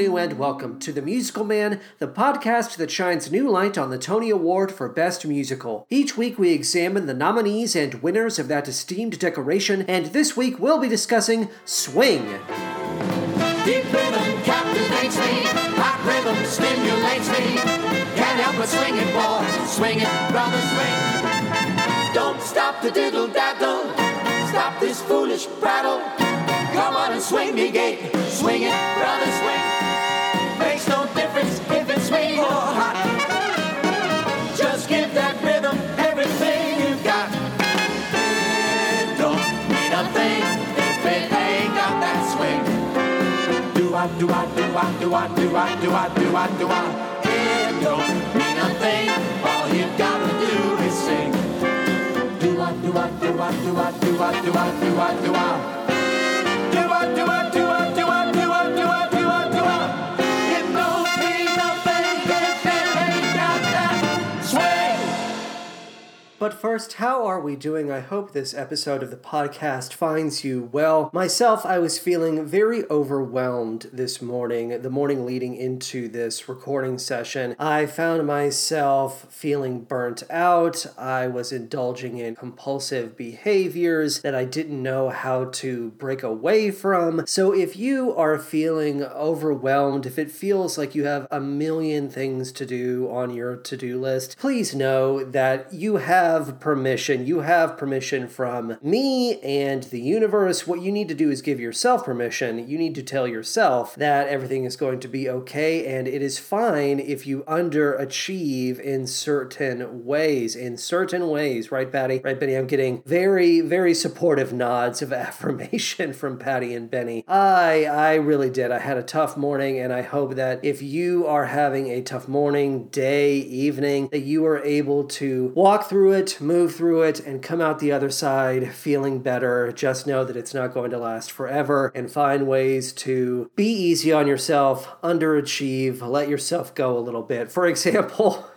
and welcome to The Musical Man, the podcast that shines new light on the Tony Award for Best Musical. Each week we examine the nominees and winners of that esteemed decoration, and this week we'll be discussing Swing. Deep rhythm captivates me. Hot rhythm stimulates me. Can't help but swing it. Swing it, brother, swing. Don't stop the diddle daddle. Stop this foolish prattle. Come on and swing me gate. Swing it, brother, swing. Do I do I do I do I do I do I do I? It don't mean a thing. All you gotta do is sing. Do I do I do I do I do I do I do I do I? Do I do I do I do But first, how are we doing? I hope this episode of the podcast finds you well. Myself, I was feeling very overwhelmed this morning, the morning leading into this recording session. I found myself feeling burnt out. I was indulging in compulsive behaviors that I didn't know how to break away from. So if you are feeling overwhelmed, if it feels like you have a million things to do on your to do list, please know that you have permission. You have permission from me and the universe. What you need to do is give yourself permission. You need to tell yourself that everything is going to be okay and it is fine if you underachieve in certain ways. In certain ways, right, Patty? Right, Benny? I'm getting very, very supportive nods of affirmation from Patty and Benny. I I really did. I had a tough morning and I hope that if you are having a tough morning, day, evening, that you are able to walk through it, move through it, and come out the other side feeling better. Just know that it's not going to last forever and find ways to be easy on yourself, underachieve, let yourself go a little bit. For example,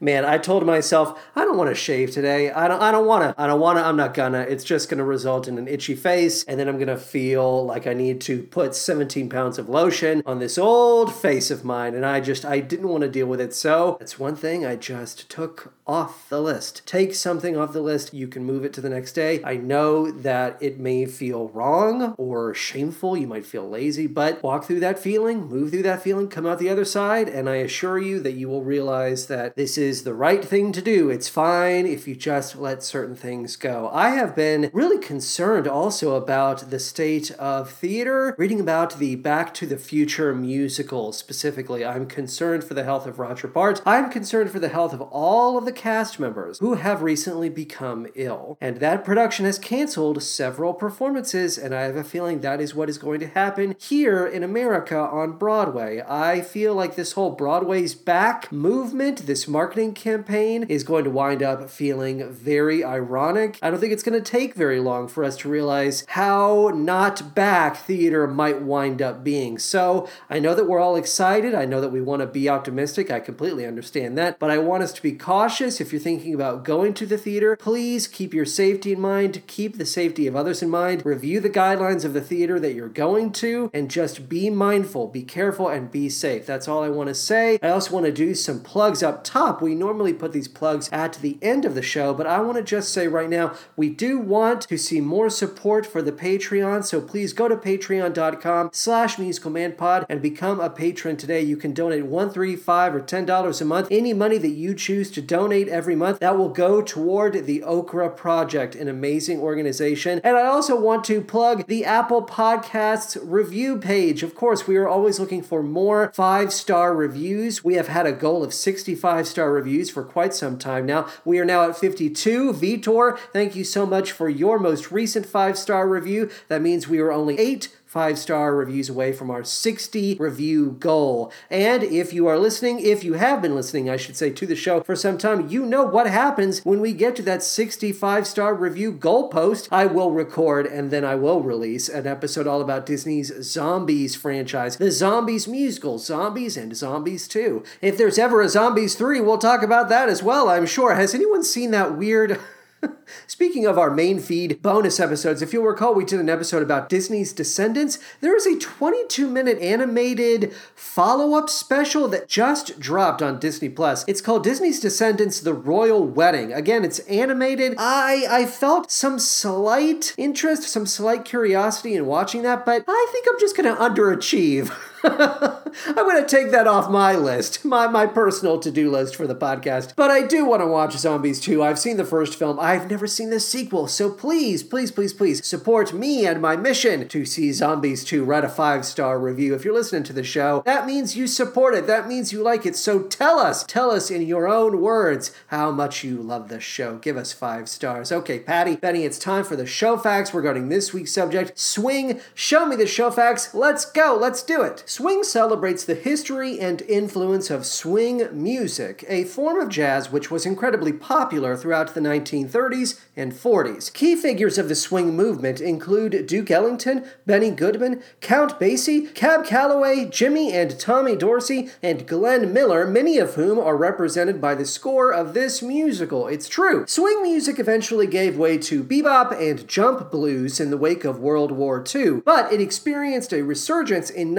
man, I told myself I don't want to shave today. I don't I don't want to. I don't want to. I'm not gonna. It's just to result in an itchy face and then I'm to feel like I need to put 17 pounds of lotion on this old face of mine and I just I didn't want to deal with it. So, that's one thing I just took off the list. Take something off the list, you can move it to the next day. I know that it may feel wrong or shameful, you might feel lazy, but walk through that feeling, move through that feeling, come out the other side, and I assure you that you will realize that this is the right thing to do. It's fine if you just let certain things go. I have been really concerned also about the state of theater, reading about the Back to the Future musical specifically. I'm concerned for the health of Roger Bart. I'm concerned for the health of all of the cast members who have recently become ill. And that production has canceled several performances, and I have a feeling that is what is going to happen here in America on Broadway. I feel like this whole Broadway's back movement, this marketing campaign, is going to wind up feeling very ironic. I don't think it's going to take very long for us to realize how not back theater might wind up being. So I know that we're all excited. I know that we want to be optimistic. I completely understand that. But I want us to be cautious if you're thinking about going to the theater, please keep your safety in mind, keep the safety of others in mind, review the guidelines of the theater that you're going to, and just be mindful, be careful, and be safe. That's all I want to say. I also want to do some plugs up top. We normally put these plugs at the end of the show, but I want to just say right now, we do want to see more support for the Patreon, so please go to patreon.com slash musicalmanpod and become a patron today. You can donate one, three, five, or ten dollars a month. Any money that you choose to donate every month. That will go toward the Okra Project, an amazing organization. And I also want to plug the Apple Podcasts review page. Of course, we are always looking for more five star reviews. We have had a goal of 65 star reviews for quite some time now. We are now at 52. Vitor, thank you so much for your most recent five star review. That means we are only eight five star reviews away from our 60 review goal. And if you are listening, if you have been listening, I should say, to the show for some time, you know what happens when we get to that 65 star review goal post. I will record and then I will release an episode all about Disney's Zombies franchise, the Zombies musical, Zombies and Zombies 2. If there's ever a Zombies 3, we'll talk about that as well, I'm sure. Has anyone seen that weird. Speaking of our main feed bonus episodes, if you'll recall, we did an episode about Disney's Descendants. There is a 22 minute animated follow up special that just dropped on Disney Plus. It's called Disney's Descendants The Royal Wedding. Again, it's animated. I, I felt some slight interest, some slight curiosity in watching that, but I think I'm just going to underachieve. I'm going to take that off my list, my, my personal to do list for the podcast. But I do want to watch Zombies 2. I've seen the first film, I've never seen the sequel. So please, please, please, please support me and my mission to see Zombies 2. Write a five star review. If you're listening to the show, that means you support it. That means you like it. So tell us, tell us in your own words how much you love the show. Give us five stars. Okay, Patty, Benny, it's time for the show facts regarding this week's subject swing. Show me the show facts. Let's go. Let's do it. Swing celebrates the history and influence of swing music, a form of jazz which was incredibly popular throughout the 1930s and 40s. Key figures of the swing movement include Duke Ellington, Benny Goodman, Count Basie, Cab Calloway, Jimmy and Tommy Dorsey, and Glenn Miller, many of whom are represented by the score of this musical. It's true. Swing music eventually gave way to bebop and jump blues in the wake of World War II, but it experienced a resurgence in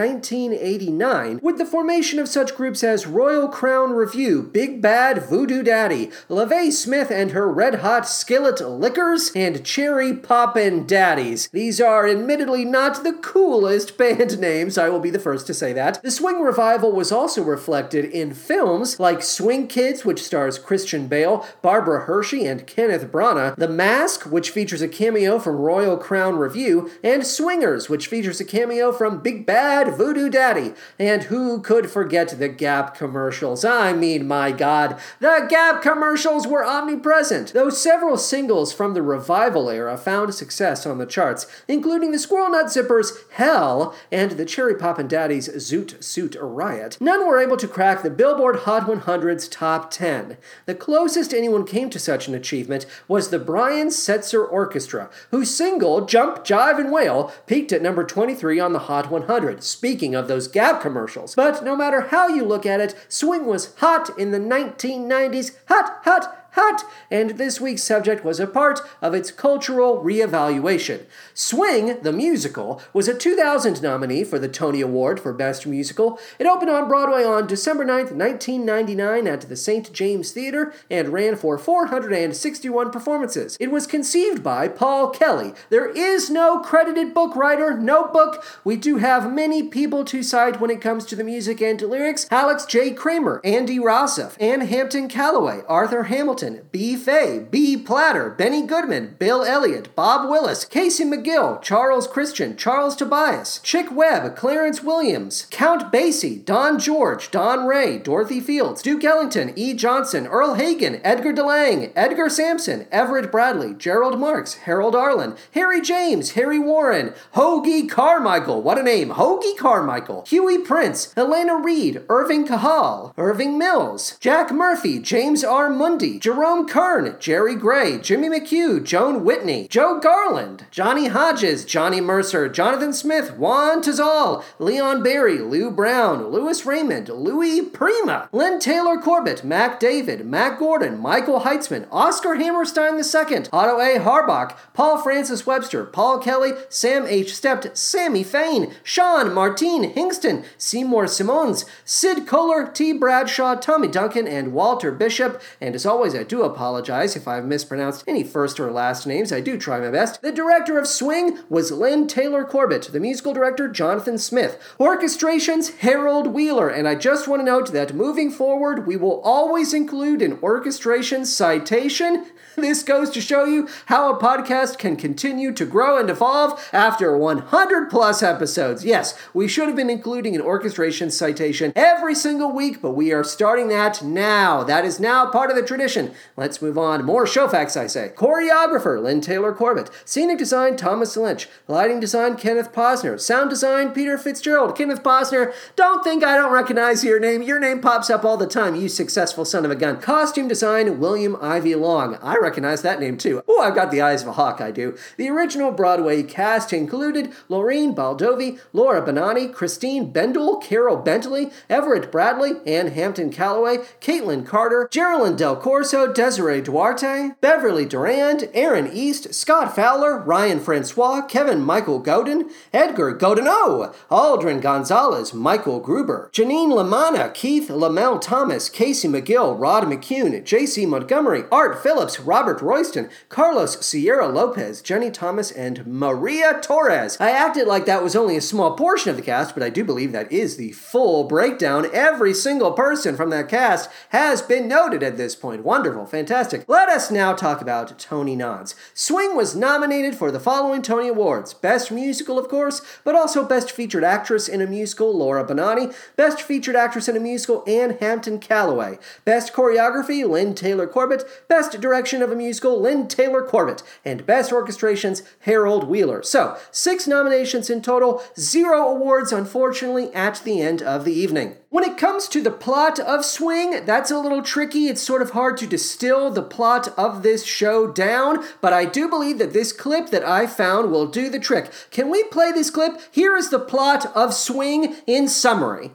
1989 with the formation of such groups as Royal Crown Revue, Big Bad Voodoo Daddy, Lavay Smith and her Red Hot Skillet Lickers, and Cherry Poppin' Daddies. These are admittedly not the coolest band names, I will be the first to say that. The swing revival was also reflected in films like Swing Kids, which stars Christian Bale, Barbara Hershey, and Kenneth Branagh, The Mask, which features a cameo from Royal Crown Revue, and Swingers, which features a cameo from Big Bad Voodoo Daddy. And who could forget the Gap commercials? I mean, my God, the Gap commercials were omnipresent, though several singles from the revival era found success on the charts, including the Squirrel Nut Zippers' Hell and the Cherry Poppin' Daddies' Zoot Suit Riot. None were able to crack the Billboard Hot 100's top 10. The closest anyone came to such an achievement was the Brian Setzer Orchestra, whose single Jump, Jive, and Wail peaked at number 23 on the Hot 100. Speaking of those Gap commercials. But no matter how you look at it, swing was hot in the 1990s. Hot, hot, hot, and this week's subject was a part of its cultural reevaluation. Swing, the musical, was a 2000 nominee for the Tony Award for Best Musical. It opened on Broadway on December 9th, 1999 at the St. James Theater and ran for 461 performances. It was conceived by Paul Kelly. There is no credited book writer, no book. We do have many people to cite when it comes to the music and lyrics. Alex J. Kramer, Andy Rossoff, Ann Hampton Callaway, Arthur Hamilton, B. Fay, B. Platter, Benny Goodman, Bill Elliott, Bob Willis, Casey McGill, Charles Christian, Charles Tobias, Chick Webb, Clarence Williams, Count Basie, Don George, Don Raye, Dorothy Fields, Duke Ellington, E. Johnson, Earle Hagen, Edgar DeLange, Edgar Sampson, Everett Bradley, Gerald Marks, Harold Arlen, Harry James, Harry Warren, Hoagy Carmichael, what a name, Hoagy Carmichael, Hughie Prince, Helena Reed, Irving Kahal, Irving Mills, Jack Murphy, James R. Mundy, Jerome Kern, Jerry Gray, Jimmy McHugh, Joan Whitney, Joe Garland, Johnny Hodges, Johnny Mercer, Jonathan Smith, Juan Tizol, Leon Barry, Lew Brown, Louis Raymond, Louis Prima, Lynne Taylor Corbett, Mack David, Mack Gordon, Michael Heitzman, Oscar Hammerstein II, Otto A. Harbach, Paul Francis Webster, Paul Kelly, Sam H. Stept, Sammy Fain, Sean Martine Hingston, Seymour Simons, Sid Kohler, T. Bradshaw, Tommy Duncan, and Walter Bishop. And as always, I do apologize if I've mispronounced any first or last names. I do try my best. The director of Swing was Lynne Taylor Corbett, the musical director, Jonathan Smith, orchestrations, Harold Wheeler. And I just want to note that moving forward, we will always include an orchestration citation. This goes to show you how a podcast can continue to grow and evolve after 100 plus episodes. Yes, we should have been including an orchestration citation every single week, but we are starting that now. That is now part of the tradition. Let's move on. More show facts, I say. Choreographer, Lynne Taylor Corbett. Scenic design, Thomas Lynch. Lighting design, Kenneth Posner. Sound design, Peter Fitzgerald. Kenneth Posner, don't think I don't recognize your name. Your name pops up all the time, you successful son of a gun. Costume design, William Ivey Long. I recognize that name too. Oh, I've got the eyes of a hawk, I do. The original Broadway cast included Lorene Baldovi, Laura Benanti, Christine Bendel, Carol Bentley, Everett Bradley, Ann Hampton Callaway, Caitlin Carter, Geraldine Del Corso, Sergio Desiree Duarte, Beverly Durand, Aaron East, Scott Fowler, Ryan Francois, Kevin Michael Godin, Edgar Godinot, Aldrin Gonzalez, Michael Gruber, Janine LaManna, Keith Lamel Thomas, Casey McGill, Rod McCune, JC Montgomery, Art Phillips, Robert Royston, Carlos Sierra Lopez, Jenny Thomas, and Maria Torres. I acted like that was only a small portion of the cast, but I do believe that is the full breakdown. Every single person from that cast has been noted at this point. Wonderful, fantastic. Let us now talk about Tony nods. Swing was nominated for the following Tony Awards Best Musical, of course, but also Best Featured Actress in a Musical, Laura Benanti, Best Featured Actress in a Musical, Ann Hampton Callaway, Best Choreography, Lynne Taylor Corbett, Best Direction of a Musical, Lynne Taylor Corbett, and Best Orchestrations, Harold Wheeler. So, six nominations in total, zero awards, unfortunately, at the end of the evening. When it comes to the plot of Swing, that's a little tricky. It's sort of hard to distill the plot of this show down, but I do believe that this clip that I found will do the trick. Can we play this clip? Here is the plot of Swing in summary.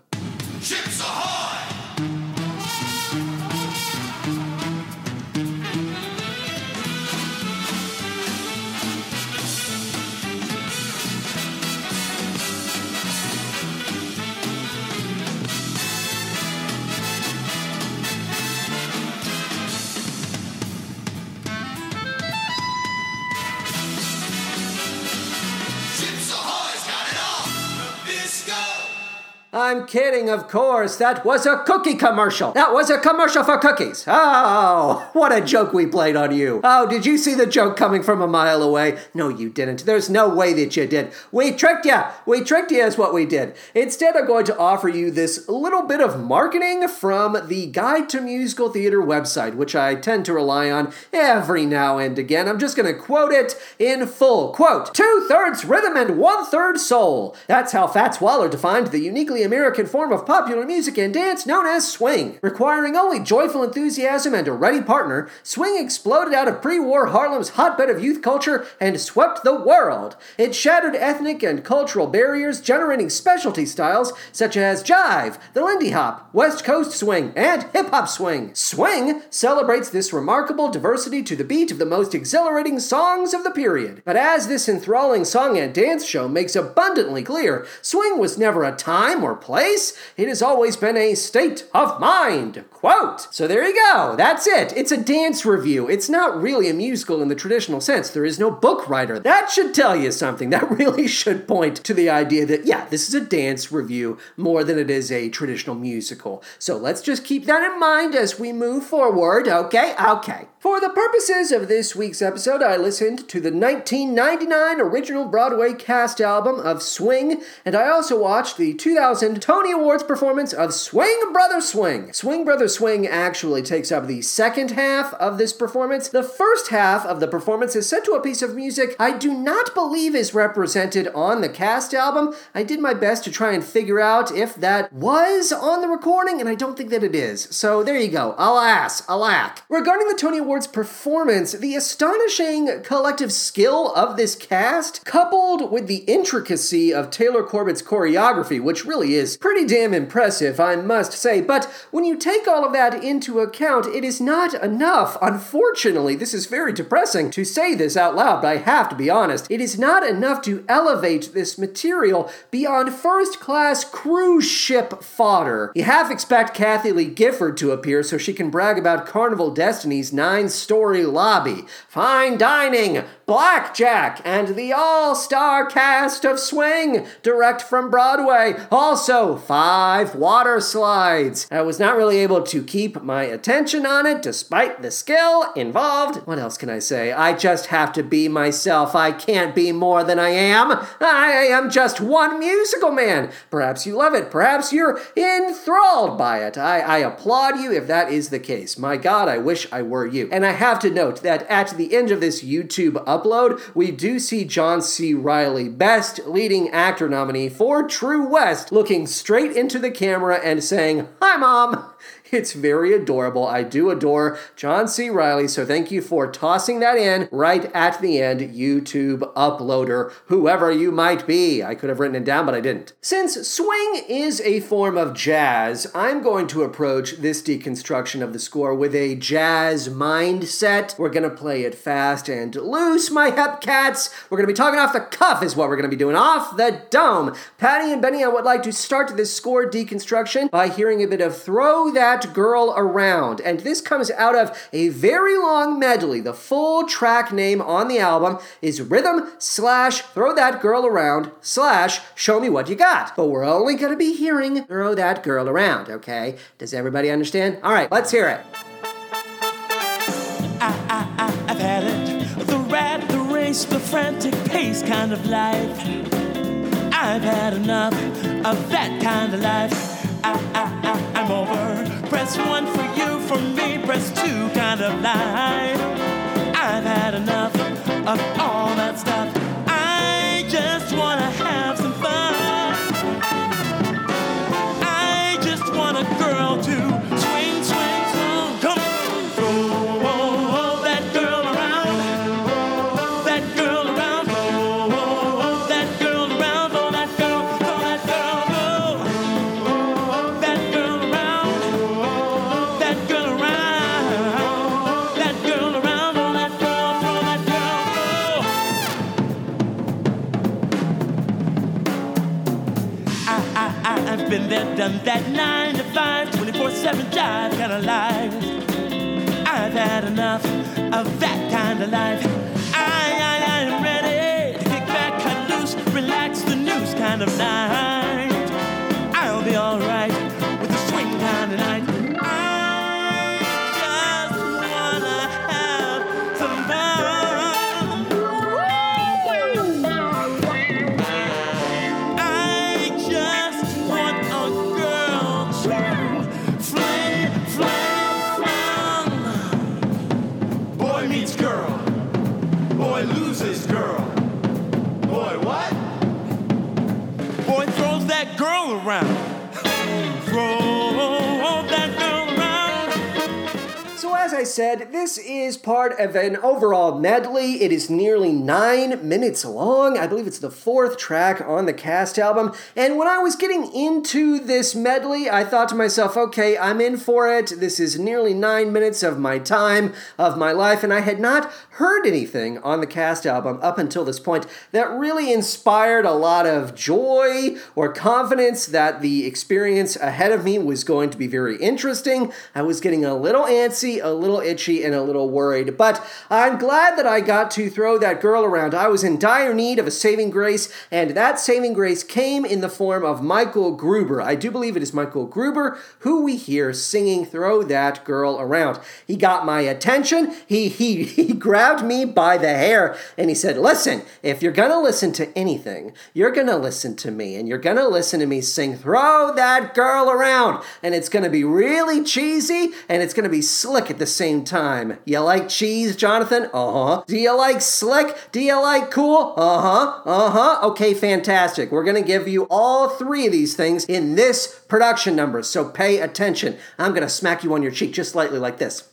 Ships ahoy! I'm kidding, of course. That was a cookie commercial. That was a commercial for cookies. Oh, what a joke we played on you. Oh, did you see the joke coming from a mile away? No, you didn't. There's no way that you did. We tricked you. We tricked you, is what we did. Instead, I'm going to offer you this little bit of marketing from the Guide to Musical Theater website, which I tend to rely on every now and again. I'm just going to quote it in full. Quote, two thirds rhythm and one third soul. That's how Fats Waller defined the uniquely American form of popular music and dance known as swing. Requiring only joyful enthusiasm and a ready partner, swing exploded out of pre war Harlem's hotbed of youth culture and swept the world. It shattered ethnic and cultural barriers, generating specialty styles such as jive, the Lindy Hop, West Coast swing, and hip hop swing. Swing celebrates this remarkable diversity to the beat of the most exhilarating songs of the period. But as this enthralling song and dance show makes abundantly clear, swing was never a time or place, it has always been a state of mind. Quote. So there you go. That's it. It's a dance review. It's not really a musical in the traditional sense. There is no book writer. That should tell you something. That really should point to the idea that, yeah, this is a dance review more than it is a traditional musical. So let's just keep that in mind as we move forward. Okay? Okay. For the purposes of this week's episode, I listened to the 1999 original Broadway cast album of Swing, and I also watched the 2000 Tony Awards performance of Swing Brother Swing. Swing Brother Swing actually takes up the second half of this performance. The first half of the performance is set to a piece of music I do not believe is represented on the cast album. I did my best to try and figure out if that was on the recording, and I don't think that it is. So there you go. Alas, alack. Regarding the Tony Awards performance, the astonishing collective skill of this cast, coupled with the intricacy of Taylor Corbett's choreography, which really is pretty damn impressive, I must say. But when you take all of that into account, it is not enough. Unfortunately, this is very depressing to say this out loud, but I have to be honest. It is not enough to elevate this material beyond first class cruise ship fodder. You half expect Kathie Lee Gifford to appear so she can brag about Carnival Destiny's nine story lobby, fine dining, blackjack, and the all star cast of Swing, direct from Broadway. Also, five water slides. I was not really able to keep my attention on it despite the skill involved. What else can I say? I just have to be myself. I can't be more than I am. I am just one musical man. Perhaps you love it. Perhaps you're enthralled by it. I, I applaud you if that is the case. My God, I wish I were you. And I have to note that at the end of this YouTube we do see John C. Reilly, Best Leading Actor nominee for True West, looking straight into the camera and saying, Hi, Mom. It's very adorable. I do adore John C. Reilly, so thank you for tossing that in right at the end, YouTube uploader, whoever you might be. I could have written it down, but I didn't. Since swing is a form of jazz, I'm going to approach this deconstruction of the score with a jazz mindset. We're going to play it fast and loose, my hep cats. We're going to be talking off the cuff, is what we're going to be doing, off the dome. Patty and Benny, I would like to start this score deconstruction by hearing a bit of Throw That Girl Around. And this comes out of a very long medley. The full track name on the album is Rhythm slash Throw That Girl Around slash Show Me What You Got. But we're only going to be hearing Throw That Girl Around, okay? Does everybody understand? All right, let's hear it. I've had it. The rat, the race, the frantic pace kind of life. I've had enough of that kind of life. I, I, I, I'm over. Press one for you, for me, press two kind of life. I've had enough of all that stuff. Of an overall medley. It is nearly nine minutes long. I believe it's the fourth track on the cast album. And when I was getting into this medley, I thought to myself, okay, I'm in for it. This is nearly nine minutes of my time, of my life. And I had not heard anything on the cast album up until this point that really inspired a lot of joy or confidence that the experience ahead of me was going to be very interesting. I was getting a little antsy, a little itchy, and a little worried. But I'm glad that I got to throw that girl around. I was in dire need of a saving grace, and that saving grace came in the form of Michael Gruber. I do believe it is Michael Gruber who we hear singing Throw That Girl Around. He got my attention. He he he grabbed me by the hair and he said, "Listen, if you're going to listen to anything, you're going to listen to me and you're going to listen to me sing Throw That Girl Around, and it's going to be really cheesy and it's going to be slick at the same time. You like cheese, Jonathan? Uh-huh. Do you like slick? Do you like cool? Uh-huh. Uh-huh. Okay, fantastic. We're going to give you all three of these things in this production number, so pay attention. I'm going to smack you on your cheek just lightly like this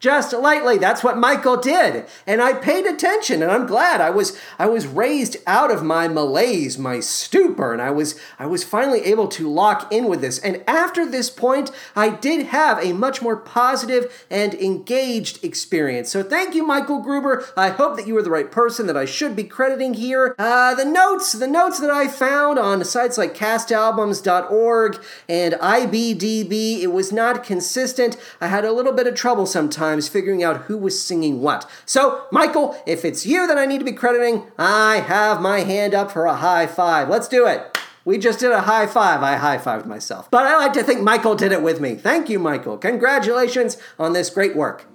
just lightly. That's what michael did. And i paid attention and i'm glad. I was i was raised out of my malaise my stupor and i was i was finally able to lock in with this. And after this point i did have a much more positive and engaged experience. So thank you michael gruber. I hope that you are the right person that i should be crediting here. Uh, the notes the notes that i found on sites like castalbums.org and ibdb it was not consistent. I had a little bit of trouble sometimes figuring out who was singing what. So, Michael, if it's you that I need to be crediting, I have my hand up for a high five. Let's do it. We just did a high five. I high fived myself. But I like to think Michael did it with me. Thank you, Michael. Congratulations on this great work.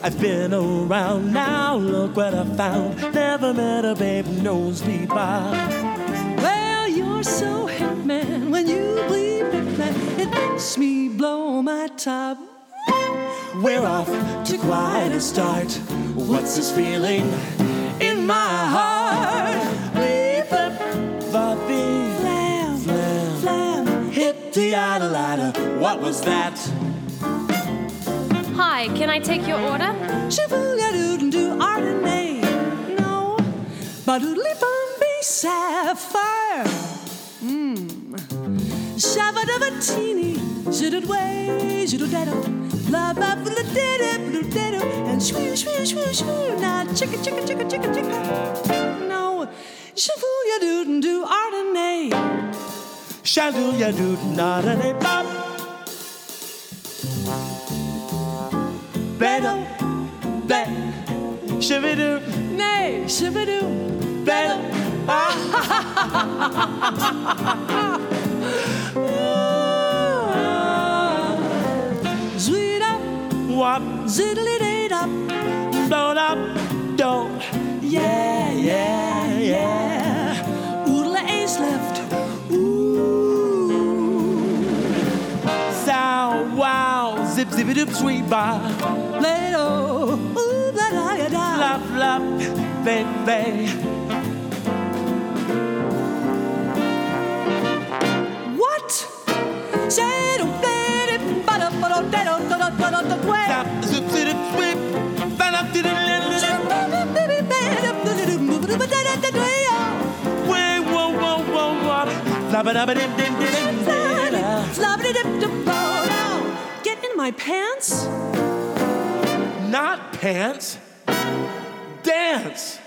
I've been around now, look what I found. Never met a babe who knows me by. Well, you're so hip, man. When you bleed lets me blow my top. We're off to quite a start. What's this feeling in my heart? We flip, floppy, flam, flam, flam. Hit the yada ladder. What was that? Hi, can I take your order? Shibuya doodle do ardenay. No, but doodly bum be sapphire. Mmm. Shabadabatini. Zoodle way, zoodle daddle. Blah blah blah diddle blah diddle. And shwoo shwoo shwoo shwoo. Now chicka chicka chicka chicka chicka. No. Shibuya doodle doo Ardenay. Shaloo doo not a bop. Better, better, shibidoo, Nay, shibadoo. better. Sweet up, Wop, ziddly date up. blown up, don't. Yeah, yeah, yeah. Oodle ace left. Ooh. Sow, wow, zip, zip, doop, sweet bar. Play-Doh. Ooh, blah, da, ya, da. Flop, flop, baby. Get in my pants? Not pants. Dance.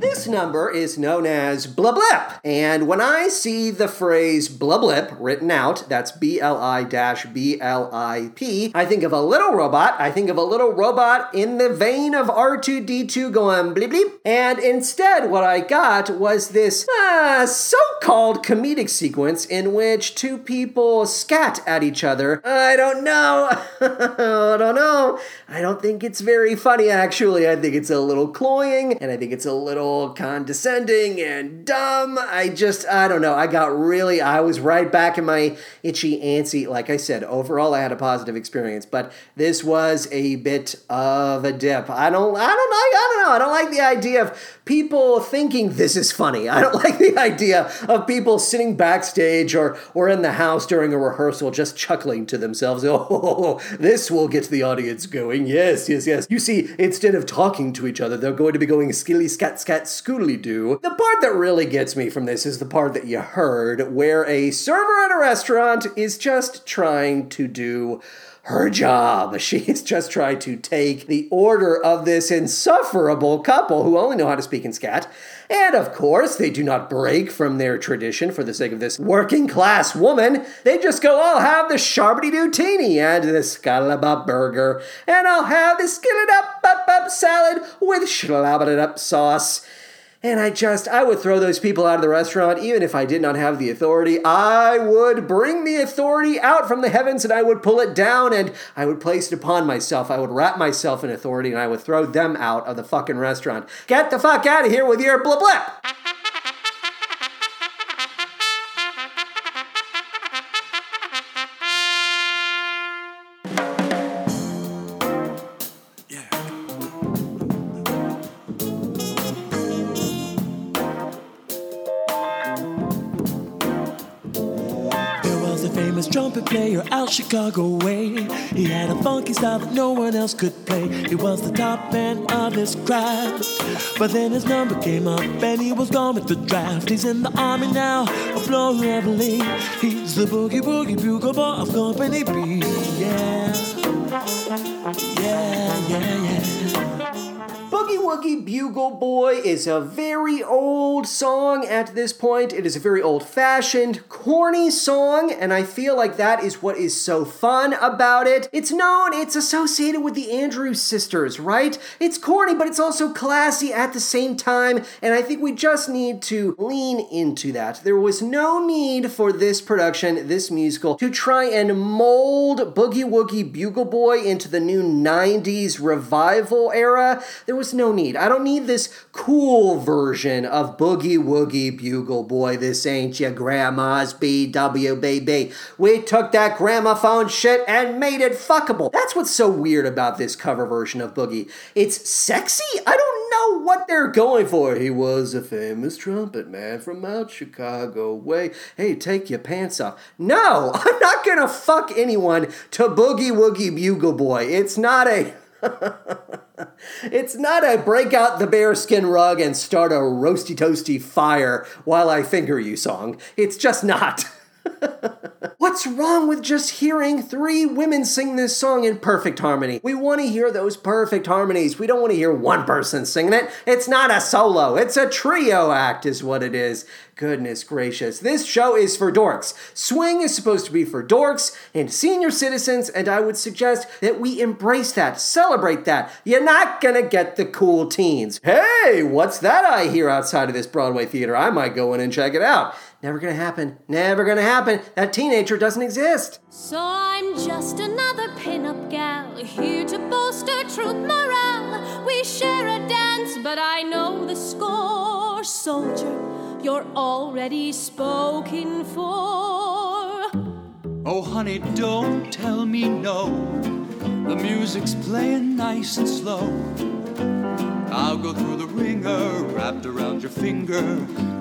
This number is known as blah blip. And when I see the phrase blah blip written out, that's B L I B L I P, I think of a little robot. I think of a little robot in the vein of R2D2 going bleep bleep. And instead, what I got was this uh, so called comedic sequence in which two people scat at each other. I don't know. I don't know. I don't think it's very funny, actually. I think it's a little cloying, and I think it's a little condescending and dumb. I just, I don't know. I got really, I was right back in my itchy antsy. Like I said, overall, I had a positive experience, but this was a bit of a dip. I don't, I don't like, I don't know. I don't like the idea of people thinking this is funny. I don't like the idea of people sitting backstage or, or in the house during a rehearsal just chuckling to themselves. Oh, this will get the audience going. Yes, yes, yes. You see, instead of talking to each other, they're going to be going skilly scat scat scoodly doo. The part that really gets me from this is the part that you heard, where a server at a restaurant is just trying to do her job. She's just trying to take the order of this insufferable couple who only know how to speak in scat. And of course, they do not break from their tradition for the sake of this working class woman. They just go, I'll have the Sharbity Dootini and the Scalaba burger, and I'll have the skillet up up up salad with schlabbered up sauce. And I just, I would throw those people out of the restaurant even if I did not have the authority. I would bring the authority out from the heavens and I would pull it down and I would place it upon myself. I would wrap myself in authority and I would throw them out of the fucking restaurant. Get the fuck out of here with your blip blip! Out Chicago way. He had a funky style that no one else could play. He was the top man of his craft. But then his number came up and he was gone with the draft. He's in the army now, a blowing heavily. He's the boogie boogie bugle boy of Company B. Yeah. Yeah, yeah, yeah. Boogie Woogie Bugle Boy is a very old song at this point. It is a very old fashioned, corny song, and I feel like that is what is so fun about it. It's known, it's associated with the Andrews sisters, right? It's corny, but it's also classy at the same time, and I think we just need to lean into that. There was no need for this production, this musical, to try and mold Boogie Woogie Bugle Boy into the new 90s revival era. There was no need. I don't need this cool version of Boogie Woogie Bugle Boy. This ain't your grandma's BW baby. We took that gramophone shit and made it fuckable. That's what's so weird about this cover version of Boogie. It's sexy? I don't know what they're going for. He was a famous trumpet man from out Chicago way. Hey, take your pants off. No, I'm not gonna fuck anyone to Boogie Woogie Bugle Boy. It's not a. it's not a break out the bearskin rug and start a roasty toasty fire while I finger you song. It's just not. What's wrong with just hearing three women sing this song in perfect harmony? We want to hear those perfect harmonies. We don't want to hear one person singing it. It's not a solo, it's a trio act, is what it is. Goodness gracious. This show is for dorks. Swing is supposed to be for dorks and senior citizens, and I would suggest that we embrace that, celebrate that. You're not gonna get the cool teens. Hey, what's that I hear outside of this Broadway theater? I might go in and check it out. Never gonna happen. Never gonna happen. That teenager doesn't exist. So I'm just another pinup gal, here to bolster troop morale. We share a dance, but I know the score. Soldier, you're already spoken for. Oh, honey, don't tell me no. The music's playing nice and slow. I'll go through the ringer, wrapped around your finger.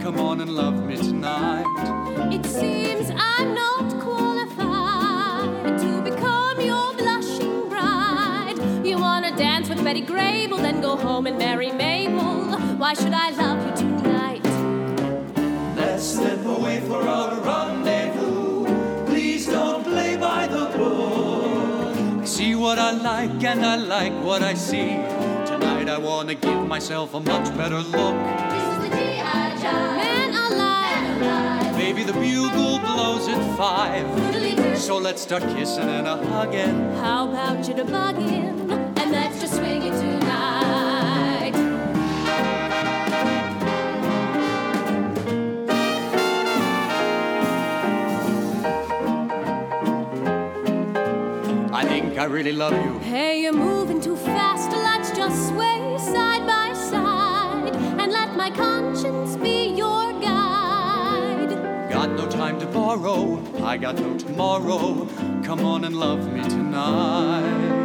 Come on and love me tonight. It seems I'm not qualified to become your blushing bride. You wanna dance with Betty Grable, then go home and marry Mabel. Why should I love you tonight? Let's slip away for our rendezvous. Please don't play by the book. I see what I like and I like what I see. Tonight I wanna give myself a much better look. This is the G.I. Joe. Man alive. Baby, the bugle blows at five. So let's start kissing and a hugging. How about you to bug in and let's just swing it tonight? I think I really love you. Hey, you're moving too fast. Let's just sway side by side and let my conscience be your guide. Got no time to borrow, I got no tomorrow. Come on and love me tonight.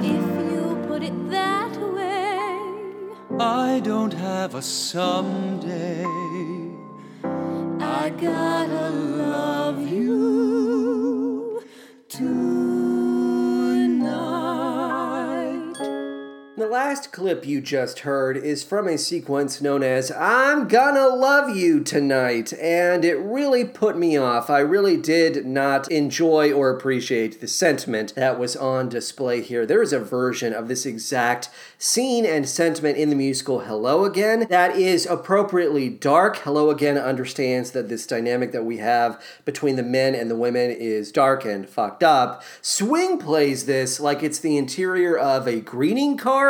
If you put it that way, I don't have a someday. I gotta love you tonight. The last clip you just heard is from a sequence known as I'm Gonna Love You Tonight, and it really put me off. I really did not enjoy or appreciate the sentiment that was on display here. There is a version of this exact scene and sentiment in the musical Hello Again that is appropriately dark. Hello Again understands that this dynamic that we have between the men and the women is dark and fucked up. Swing plays this like it's the interior of a greeting card,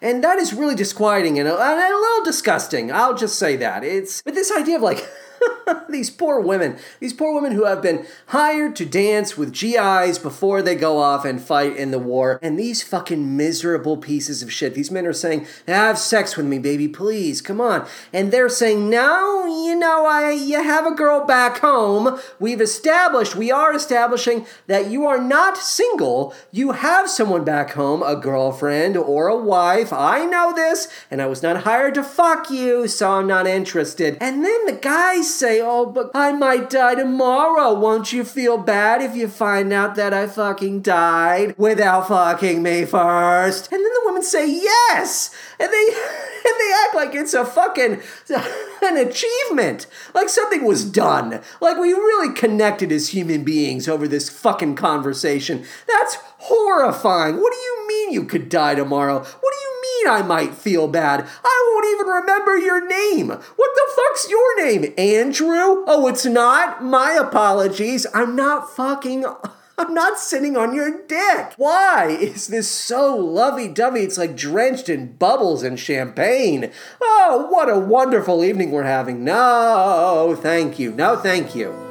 and that is really disquieting and a, and a little disgusting. I'll just say that. It's but this idea of like these poor women, these poor women who have been hired to dance with GIs before they go off and fight in the war, and these fucking miserable pieces of shit. These men are saying, "Have sex with me, baby, please, come on," and they're saying, "No, you know, I you have a girl back home. We've established, we are establishing that you are not single. You have someone back home, a girlfriend or a wife. I know this, and I was not hired to fuck you, so I'm not interested." And then the guys say, Oh, but I might die tomorrow. Won't you feel bad if you find out that I fucking died without fucking me first? And then the women say, Yes! And they. And they act like it's a fucking an achievement. Like something was done. Like we really connected as human beings over this fucking conversation. That's horrifying. What do you mean you could die tomorrow? What do you mean I might feel bad? I won't even remember your name. What the fuck's your name? Andrew? Oh, it's not? My apologies. I'm not fucking. I'm not sitting on your dick. Why is this so lovey dovey? It's like drenched in bubbles and champagne. Oh, what a wonderful evening we're having. No, thank you. No, thank you.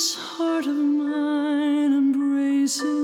This heart of mine embraces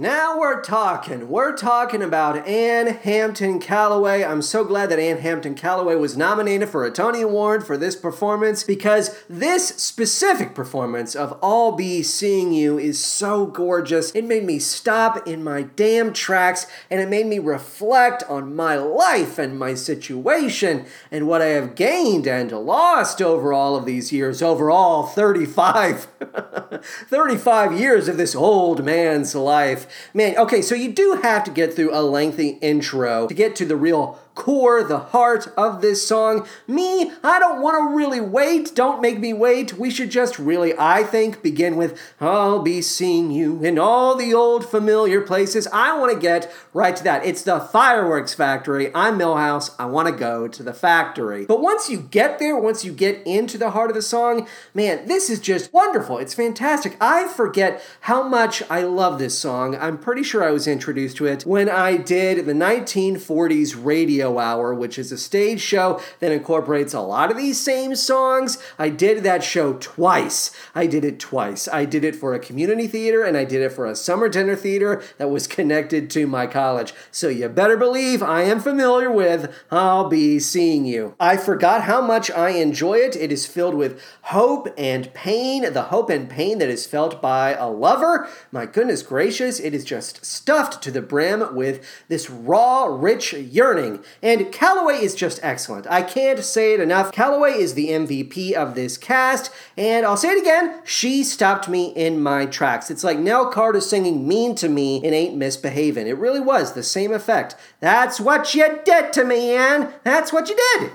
now we're talking. We're talking about Ann Hampton Callaway. I'm so glad that Ann Hampton Callaway was nominated for a Tony Award for this performance because this specific performance of I'll Be Seeing You is so gorgeous. It made me stop in my damn tracks and it made me reflect on my life and my situation and what I have gained and lost over all of these years, over all 35, 35 years of this old man's life. Man, okay, so you do have to get through a lengthy intro to get to the real core, the heart of this song. Me, I don't want to really wait. Don't make me wait. We should just really, I think, begin with I'll be seeing you in all the old familiar places. I want to get right to that. It's the fireworks factory. I'm Milhouse. I want to go to the factory. But once you get there, once you get into the heart of the song, man, this is just wonderful. It's fantastic. I forget how much I love this song. I'm pretty sure I was introduced to it when I did the 1940s radio hour, which is a stage show that incorporates a lot of these same songs. I did that show twice. I did it twice. I did it for a community theater and I did it for a summer dinner theater that was connected to my college. So you better believe I am familiar with I'll Be Seeing You. I forgot how much I enjoy it. It is filled with hope and pain, the hope and pain that is felt by a lover. My goodness gracious, it is just stuffed to the brim with this raw, rich yearning. And Callaway is just excellent. I can't say it enough. Callaway is the MVP of this cast, and I'll say it again, she stopped me in my tracks. It's like Nell Carter singing Mean to Me and Ain't Misbehaving. It really was the same effect. That's what you did to me, Ann. That's what you did.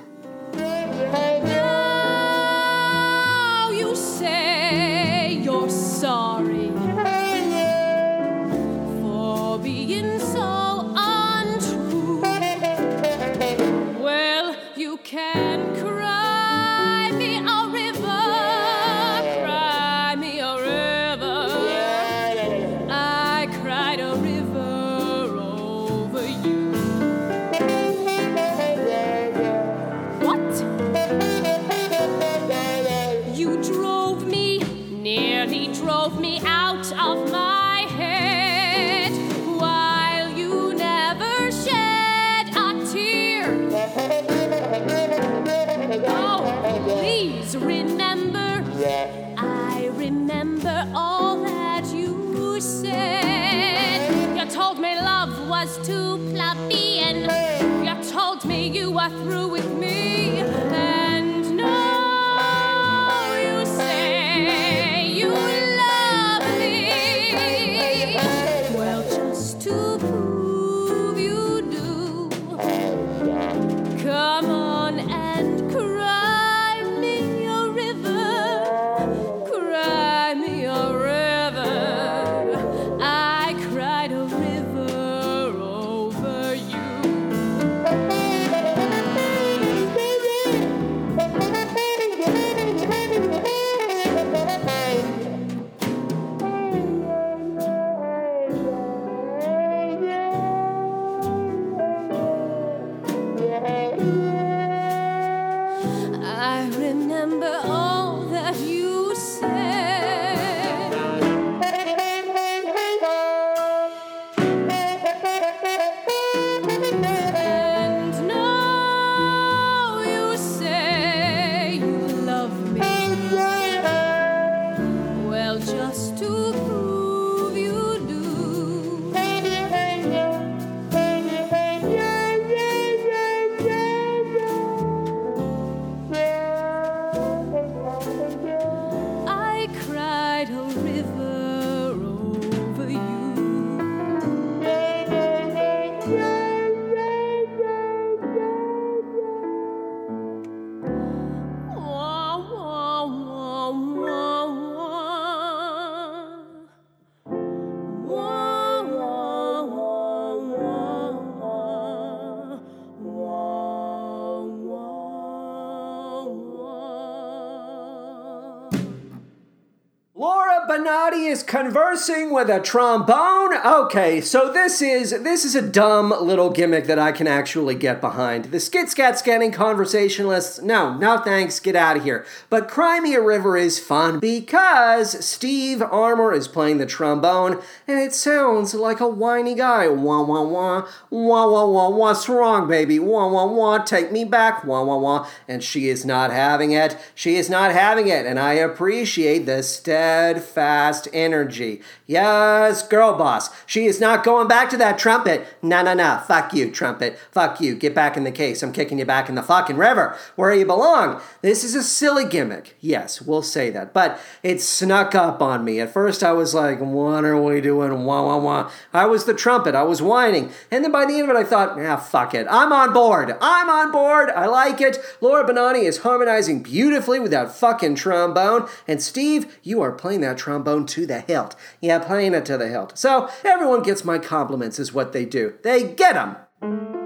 Is conversing with a trombone. Okay, so this is this is a dumb little gimmick that I can actually get behind. The skit scat scanning conversationalists, no, no thanks, get out of here. But Cry Me a River is fun because Steve Armour is playing the trombone and it sounds like a whiny guy. Wah wah wah, wah wah wah, what's wrong, baby? Wah wah wah, take me back, wah wah wah. And she is not having it. She is not having it, and I appreciate the steadfast energy. Yes, girl boss. She is not going back to that trumpet. Nah, nah, nah. Fuck you, trumpet. Fuck you. Get back in the case. I'm kicking you back in the fucking river where you belong. This is a silly gimmick. Yes, we'll say that. But it snuck up on me. At first, I was like, what are we doing? Wah, wah, wah. I was the trumpet. I was whining. And then by the end of it, I thought, ah, fuck it. I'm on board. I'm on board. I like it. Laura Benanti is harmonizing beautifully with that fucking trombone. And Steve, you are playing that trombone to the hilt. Yeah, playing it to the hilt. So everyone gets my compliments, is what they do. They get them.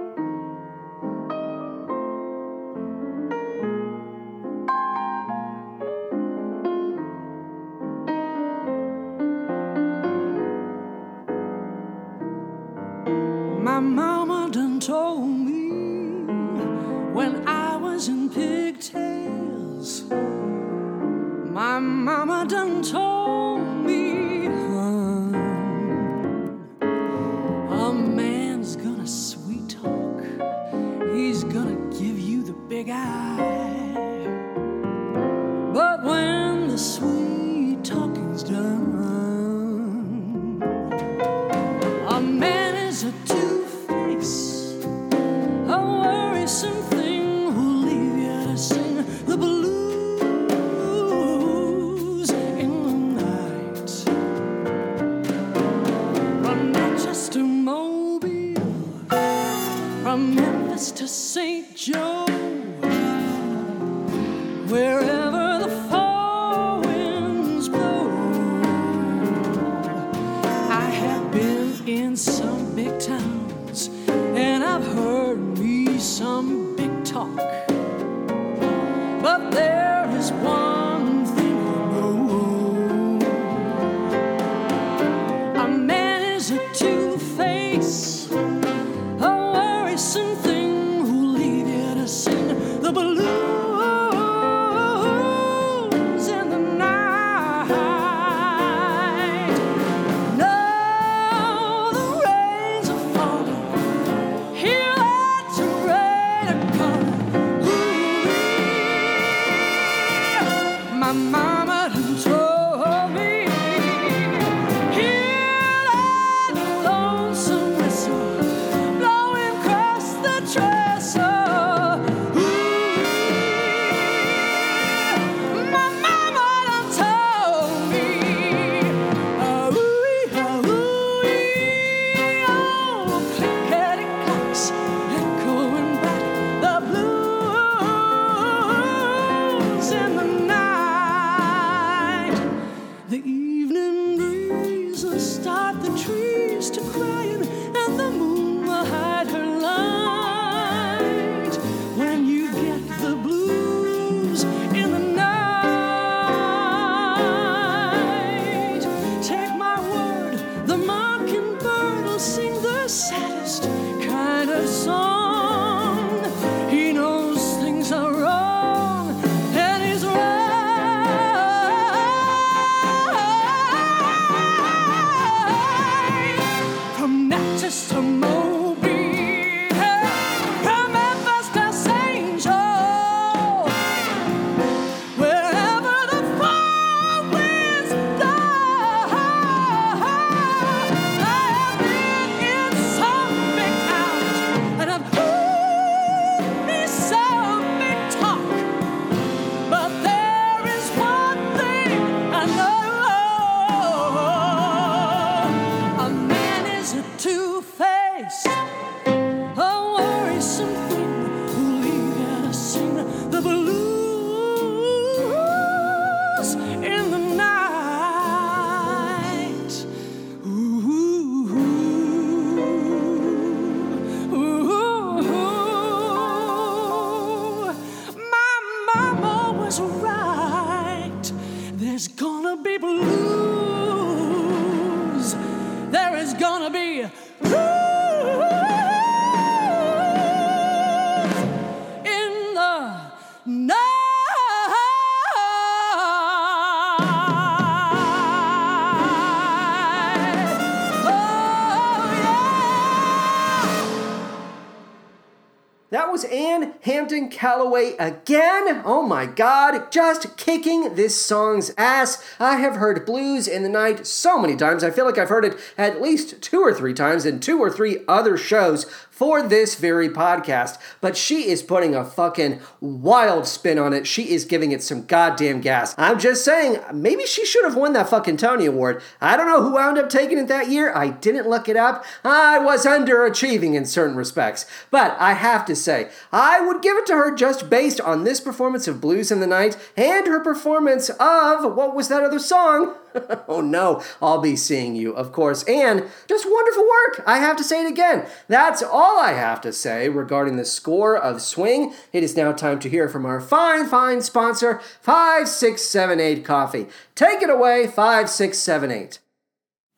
Was Ann Hampton Callaway again. Oh my god, just kicking this song's ass. I have heard Blues in the Night so many times. I feel like I've heard it at least two or three times in two or three other shows for this very podcast. But she is putting a fucking wild spin on it. She is giving it some goddamn gas. I'm just saying, maybe she should have won that fucking Tony Award. I don't know who wound up taking it that year. I didn't look it up. I was underachieving in certain respects. But I have to say, I would give it to her just based on this performance of Blues in the Night and her performance of what was that other song? oh no, I'll be seeing you, of course. And just wonderful work. I have to say it again. That's all I have to say regarding the score of Swing. It is now time to hear from our fine, fine sponsor, 5678 Coffee. Take it away, 5678.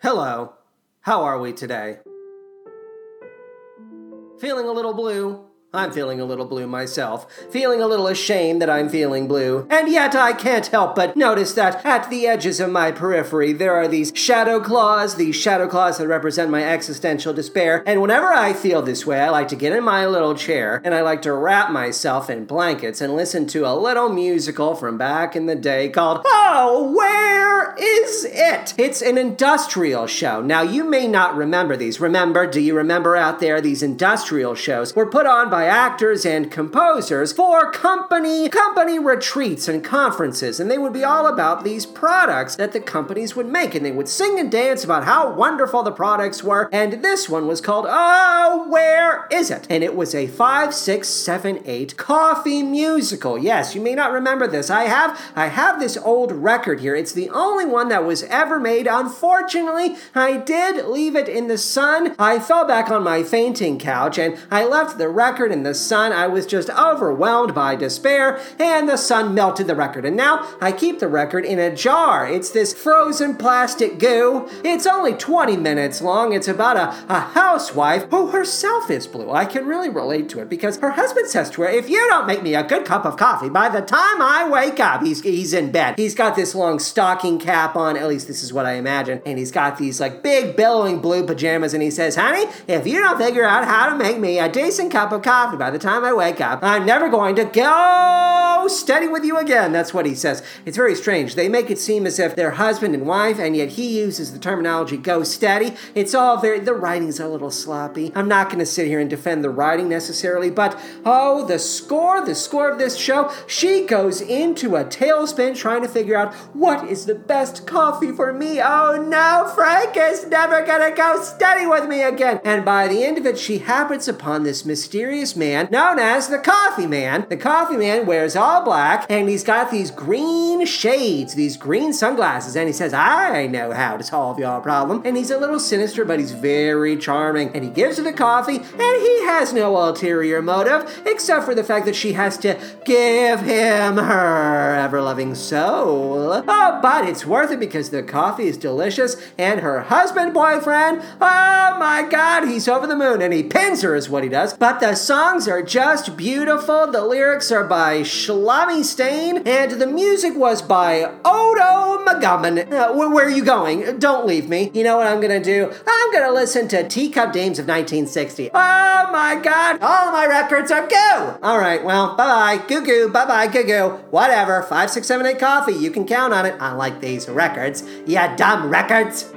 Hello. How are we today? Feeling a little blue? I'm feeling a little blue myself, feeling a little ashamed that I'm feeling blue. And yet I can't help but notice that at the edges of my periphery there are these shadow claws, these shadow claws that represent my existential despair. And whenever I feel this way, I like to get in my little chair and I like to wrap myself in blankets and listen to a little musical from back in the day called Oh, Where Is It? It's an industrial show. Now, you may not remember these. Remember, do you remember out there these industrial shows were put on by actors and composers for company company retreats and conferences. And they would be all about these products that the companies would make. And they would sing and dance about how wonderful the products were. And this one was called oh where is it? And it was a 5 6 7 8 coffee musical. Yes you may not remember this. I have i have this old record here. It's the only one that was ever made. Unfortunately i did leave it in the sun. I fell back on my fainting couch and i left the record in the sun. I was just overwhelmed by despair, and the sun melted the record. And now I keep the record in a jar. It's this frozen plastic goo. It's only 20 minutes long. It's about a, a housewife who herself is blue. I can really relate to it because her husband says to her, If you don't make me a good cup of coffee by the time I wake up, he's, he's in bed. He's got this long stocking cap on, at least this is what I imagine, and he's got these like big billowing blue pajamas, and he says, Honey, if you don't figure out how to make me a decent cup of coffee by the time I wake up, I'm never going to go steady with you again. That's what he says. It's very strange. They make it seem as if they're husband and wife, and yet he uses the terminology go steady. It's all very, the writing's a little sloppy. I'm not going to sit here and defend the writing necessarily, but oh, the score, the score of this show, she goes into a tailspin trying to figure out what is the best coffee for me. Oh no, Frank is never going to go steady with me again. And by the end of it, she happens upon this mysterious man known as the Coffee Man. The Coffee Man wears all black and he's got these green shades, these green sunglasses, and he says, I know how to solve your problem. And he's a little sinister, but he's very charming. And he gives her the coffee, and he has no ulterior motive except for the fact that she has to give him her ever loving soul. Oh, but it's worth it because the coffee is delicious, and her husband, boyfriend, oh my god, he's over the moon, and he pins her, is what he does. But the songs are just beautiful. The lyrics are by Shlami Stain, and the music was by Odo McGovern. Uh, where, where are you going? Don't leave me. You know what I'm gonna do? I'm gonna listen to Teacup Dames of 1960. Oh my god, all my records are goo! Alright, well, bye bye, goo goo, bye bye, goo goo. Whatever, 5678 coffee, you can count on it. I like these records. Yeah, dumb records.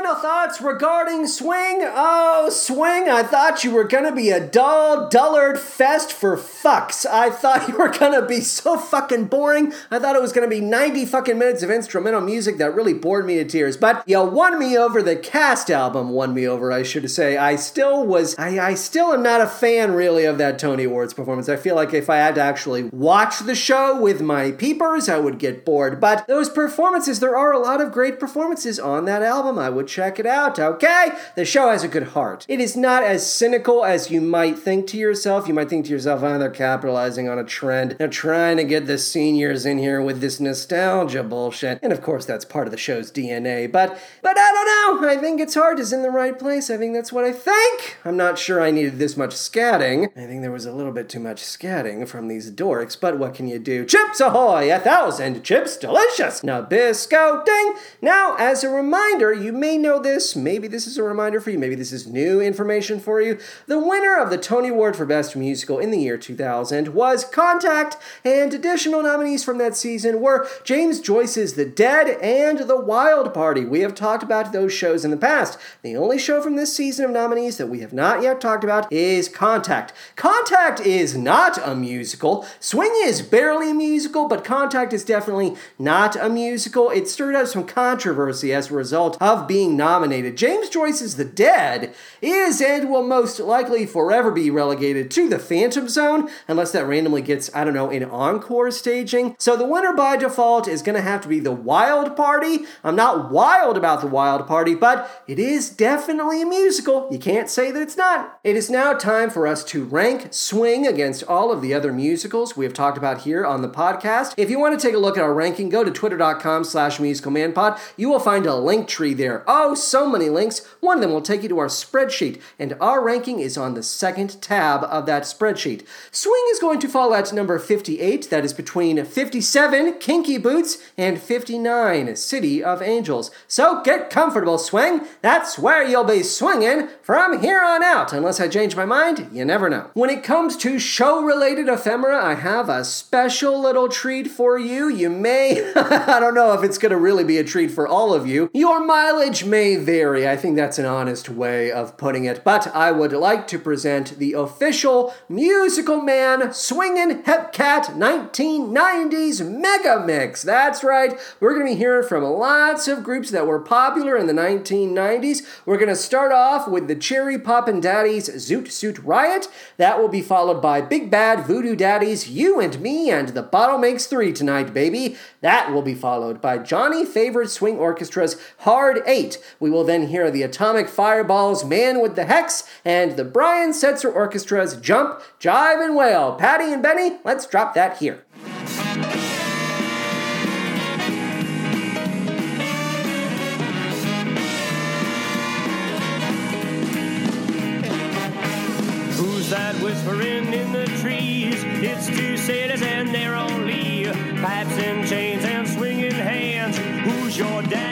Final thoughts regarding Swing? Oh, Swing, I thought you were gonna be a dull, dullard fest for fucks. I thought you were gonna be so fucking boring. I thought it was gonna be 90 fucking minutes of instrumental music that really bored me to tears. But you won me over. The cast album won me over, I should say. I still was, I, I still am not a fan really of that Tony Awards performance. I feel like if I had to actually watch the show with my peepers, I would get bored. But those performances, there are a lot of great performances on that album. I would check it out, okay? The show has a good heart. It is not as cynical as you might think to yourself. You might think to yourself, oh, they're capitalizing on a trend. They're trying to get the seniors in here with this nostalgia bullshit. And of course, that's part of the show's DNA. But, but I don't know. I think its heart is in the right place. I think that's what I think. I'm not sure I needed this much scatting. I think there was a little bit too much scatting from these dorks, but what can you do? Chips ahoy! A thousand chips delicious! Nabisco ding! Now, as a reminder, you may know this. Maybe this is a reminder for you. Maybe this is new information for you. The winner of the Tony Award for Best Musical in the year 2000 was Contact, and additional nominees from that season were James Joyce's The Dead and The Wild Party. We have talked about those shows in the past. The only show from this season of nominees that we have not yet talked about is Contact. Contact is not a musical. Swing is barely a musical, but Contact is definitely not a musical. It stirred up some controversy as a result of being nominated. James Joyce's The Dead is and will most likely forever be relegated to the Phantom Zone, unless that randomly gets, I don't know, an encore staging. So the winner by default is going to have to be The Wild Party. I'm not wild about The Wild Party, but it is definitely a musical. You can't say that it's not. It is now time for us to rank Swing against all of the other musicals we have talked about here on the podcast. If you want to take a look at our ranking, go to twitter.com slash musicalmanpod. You will find a link tree there. Oh, Oh, so many links. One of them will take you to our spreadsheet, and our ranking is on the second tab of that spreadsheet. Swing is going to fall at number 58, that is between 57, Kinky Boots, and 59, City of Angels. So get comfortable, Swing. That's where you'll be swinging from here on out. Unless I change my mind, you never know. When it comes to show related ephemera, I have a special little treat for you. You may, I don't know if it's going to really be a treat for all of you. Your mileage may vary. I think that's an honest way of putting it. But I would like to present the official Musical Man Swingin' Hepcat 1990s Mega Mix. That's right. We're going to be hearing from lots of groups that were popular in the 1990s. We're going to start off with the Cherry Poppin' Daddies Zoot Suit Riot. That will be followed by Big Bad Voodoo Daddy's, You and Me, and The Bottle Makes Three tonight, baby. That will be followed by Johnny Favorite Swing Orchestra's Hard Eight. We will then hear the Atomic Fireballs Man with the Hex and the Brian Setzer Orchestra's Jump, Jive, and Wail. Patty and Benny, let's drop that here. Who's that whispering in the trees? It's two sailors and they're only pipes and chains and swinging hands. Who's your daddy?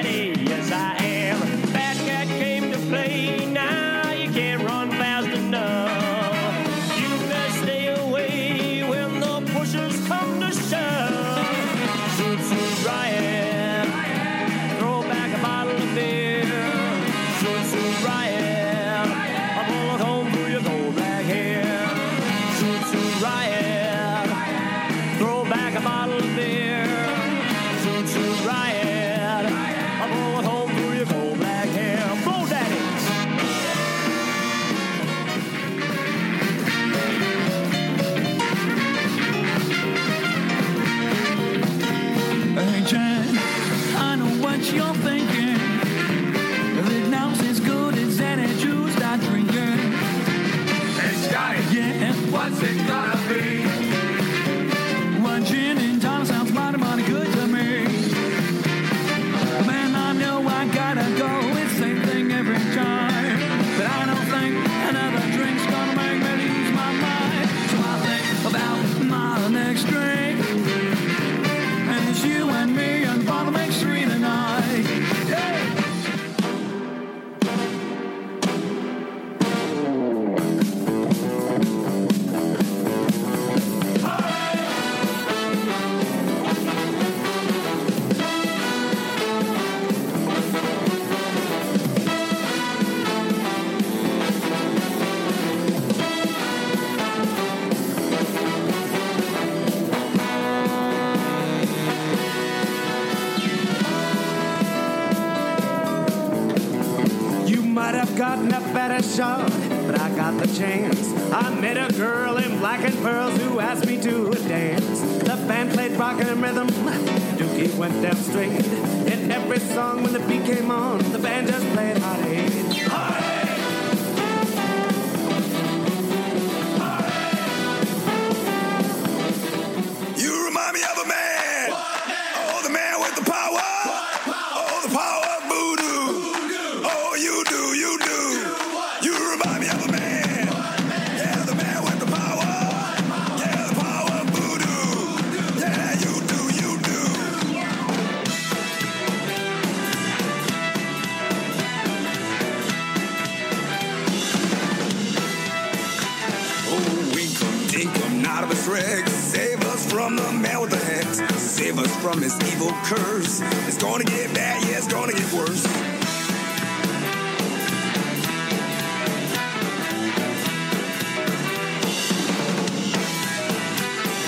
Us from his evil curse. It's gonna get bad, yeah, it's gonna get worse.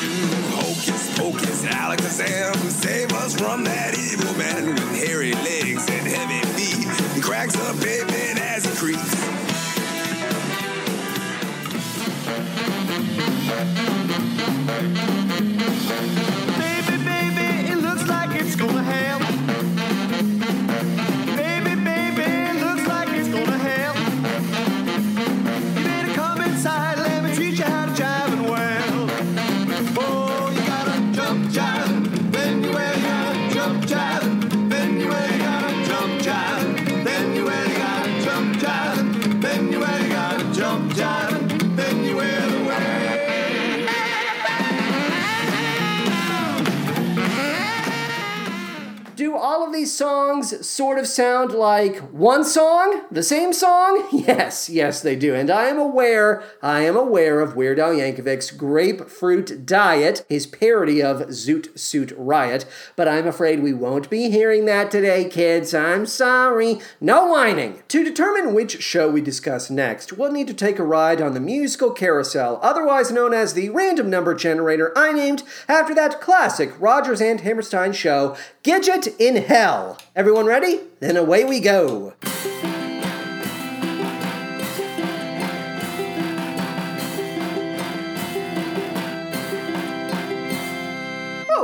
Mm, Hocus pocus, Alakazam, save us from that evil man with hairy legs and heavy feet. He cracks up pavement songs sort of sound like one song? The same song? Yes, yes, they do. And I am aware, I am aware of Weird Al Yankovic's Grapefruit Diet, his parody of Zoot Suit Riot, but I'm afraid we won't be hearing that today, kids. I'm sorry. No whining. To determine which show we discuss next, we'll need to take a ride on the musical carousel, otherwise known as the random number generator I named after that classic Rodgers and Hammerstein show, Gidget in Hell. Everyone ready? Then away we go.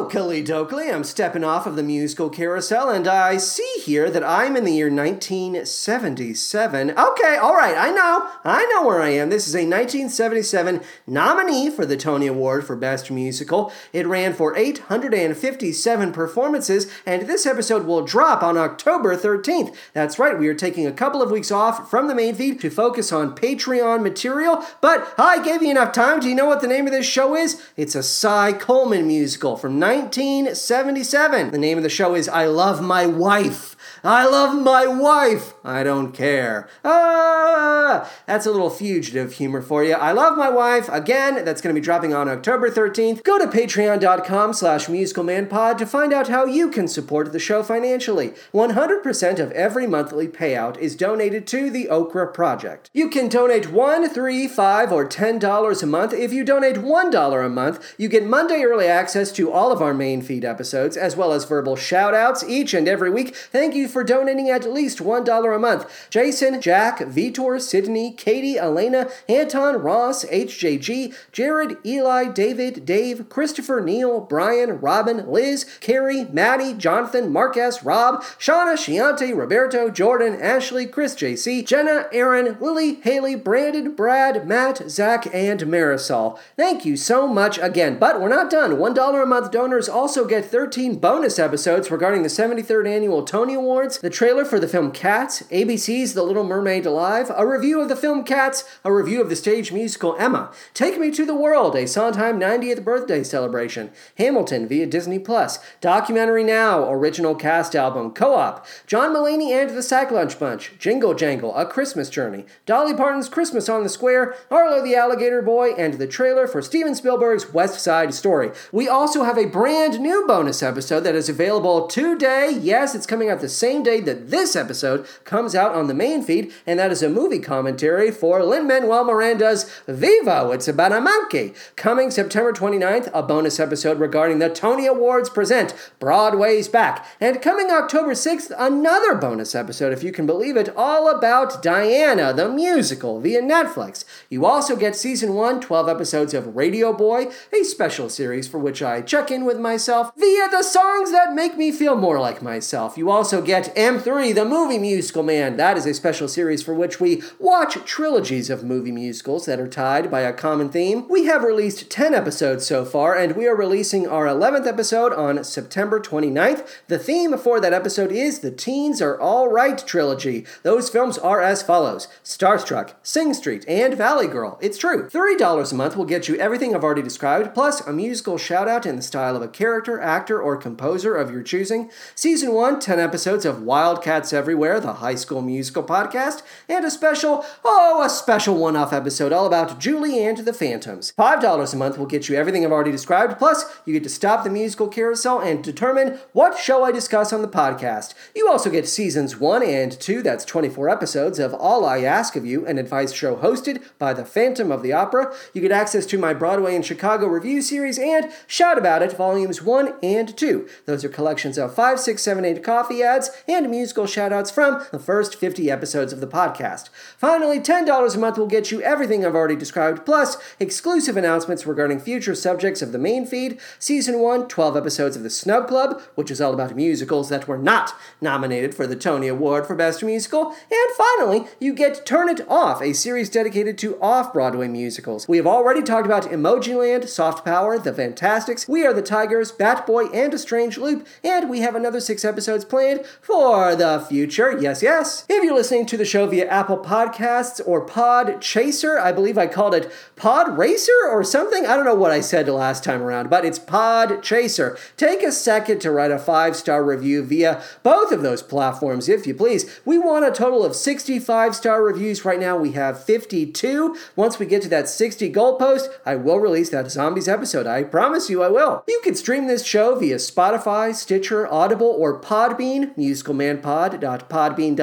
Oakley Dokley, I'm stepping off of the musical carousel, and I see here that I'm in the year 1977. Okay, all right, I know, I know where I am. This is a 1977 nominee for the Tony Award for Best Musical. It ran for 857 performances, and this episode will drop on October 13th. That's right, we are taking a couple of weeks off from the main feed to focus on Patreon material, but I gave you enough time. Do you know what the name of this show is? It's a Cy Coleman musical from 1977. The name of the show is I Love My Wife. I love my wife. I don't care. Ah, that's a little fugitive humor for you. I love my wife. Again, that's going to be dropping on October 13th. Go to patreon.com slash musicalmanpod to find out how you can support the show financially. 100% of every monthly payout is donated to the Okra Project. You can donate one, three, five, or ten dollars a month. If you donate one dollar a month, you get Monday early access to all of our main feed episodes, as well as verbal shout outs each and every week. Thank you for donating at least $1 a month. Jason, Jack, Vitor, Sydney, Katie, Elena, Anton, Ross, HJG, Jared, Eli, David, Dave, Christopher, Neil, Brian, Robin, Liz, Carrie, Maddie, Jonathan, Marcus, Rob, Shauna, Shiante, Roberto, Jordan, Ashley, Chris JC, Jenna, Aaron, Lily, Haley, Brandon, Brad, Matt, Zach, and Marisol. Thank you so much again. But we're not done. $1 a month donors also get 13 bonus episodes regarding the 73rd Annual Tony Awards, the trailer for the film Cats, ABC's The Little Mermaid Alive, a review of the film Cats, a review of the stage musical Emma, Take Me to the World, a Sondheim 90th birthday celebration, Hamilton via Disney Plus, Documentary Now, original cast album, Co-op, John Mulaney and the Sack Lunch Bunch, Jingle Jangle, A Christmas Journey, Dolly Parton's Christmas on the Square, Arlo the Alligator Boy, and the trailer for Steven Spielberg's West Side Story. We also have a brand new bonus episode that is available today. Yes, it's coming out the same day that this episode comes out on the main feed, and that is a movie commentary for Lin Manuel Miranda's Vivo. It's about a monkey. Coming September 29th, a bonus episode regarding the Tony Awards present Broadway's Back. And coming October 6th, another bonus episode, if you can believe it, all about Diana, the musical, via Netflix. You also get season 1, 12 episodes of Radio Boy, a special series for which I check in with myself via the songs that make me feel more like myself. You also get M3, the movie musical man. That is a special series for which we watch trilogies of movie musicals that are tied by a common theme. We have released 10 episodes so far, and we are releasing our 11th episode on September 29th. The theme for that episode is the Teens Are All Right trilogy. Those films are as follows Starstruck, Sing Street, and Valley Girl. It's true. $30 a month will get you everything I've already described, plus a musical shout out in the style of a character, actor, or composer of your choosing. Season 1, 10 episodes of Wildcats Everywhere, the high school musical podcast, and a special, oh, a special one off episode all about Julie and the Phantoms. $5 a month will get you everything I've already described, plus you get to stop the musical carousel and determine what show I discuss on the podcast. You also get seasons 1 and 2, that's 24 episodes of All I Ask of You, an advice show hosted by the Phantom of the Opera. You get access to my Broadway and Chicago review series and Shout About It, volumes 1 and 2. Those are collections of 5, 6, 7, 8 coffee ads and musical shoutouts from the first 50 episodes of the podcast. Finally, $10 a month will get you everything I've already described, plus exclusive announcements regarding future subjects of the main feed, season 1, 12 episodes of the Snub Club, which is all about musicals that were not nominated for the Tony Award for Best Musical, and finally, you get Turn It Off, a series dedicated to off Broadway musicals. We have already talked about Emoji Land, Soft Power, The Fantasticks, We Are the Tigers, Bat Boy, and A Strange Loop, and we have another six episodes planned for the future. Yes, yes. If you're listening to the show via Apple Podcasts or Pod Chaser, I believe I called it Pod Racer or something. I don't know what I said the last time around, but it's Pod Chaser. Take a second to write a five star review via both of those platforms, if you please. We want a total of 65 star reviews. Right now, we have 52. Once we get to that 60 goalpost, I will release that Zombies episode. I promise you I will. You can stream this show via Spotify, Stitcher, Audible, or Podbean, musicalmanpod.podbean.com.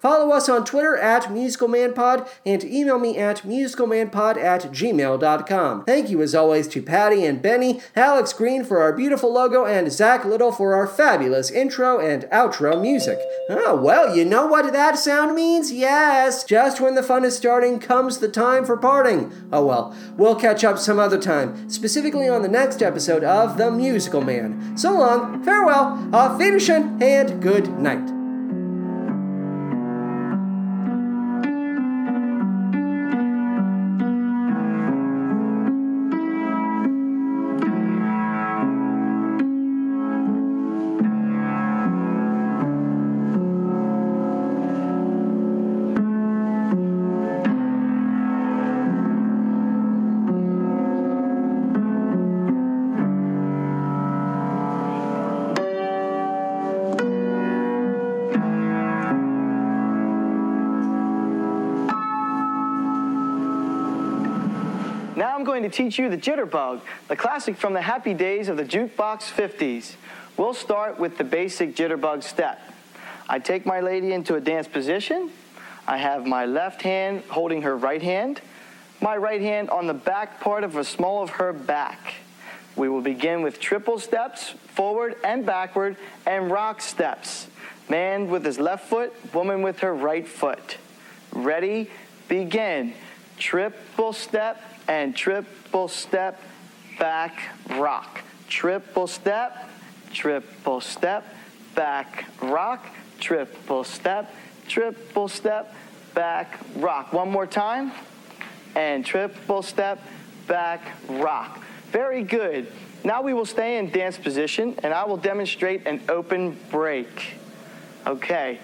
Follow us on Twitter at musicalmanpod and email me at musicalmanpod at gmail.com. Thank you as always to Patty and Benny, Alex Green for our beautiful logo, and Zach Little for our fabulous intro and outro music. Oh, well, you know what that sound means? Yes, just when the fun is starting comes the time for parting. Oh well, we'll catch up some other time, specifically on the next episode of The Musical Man. So long, farewell, auf Wiedersehen, and good night. Teach you the jitterbug, the classic from the happy days of the jukebox 50s. We'll start with the basic jitterbug step. I take my lady into a dance position. I have my left hand holding her right hand, my right hand on the back part of the small of her back. We will begin with triple steps, forward and backward, and rock steps. Man with his left foot, woman with her right foot. Ready, begin. Triple step and triple step, back, rock. Triple step, triple step, back, rock. Triple step, triple step, back, rock. One more time. And triple step, back, rock. Very good. Now we will stay in dance position and I will demonstrate an open break. Okay.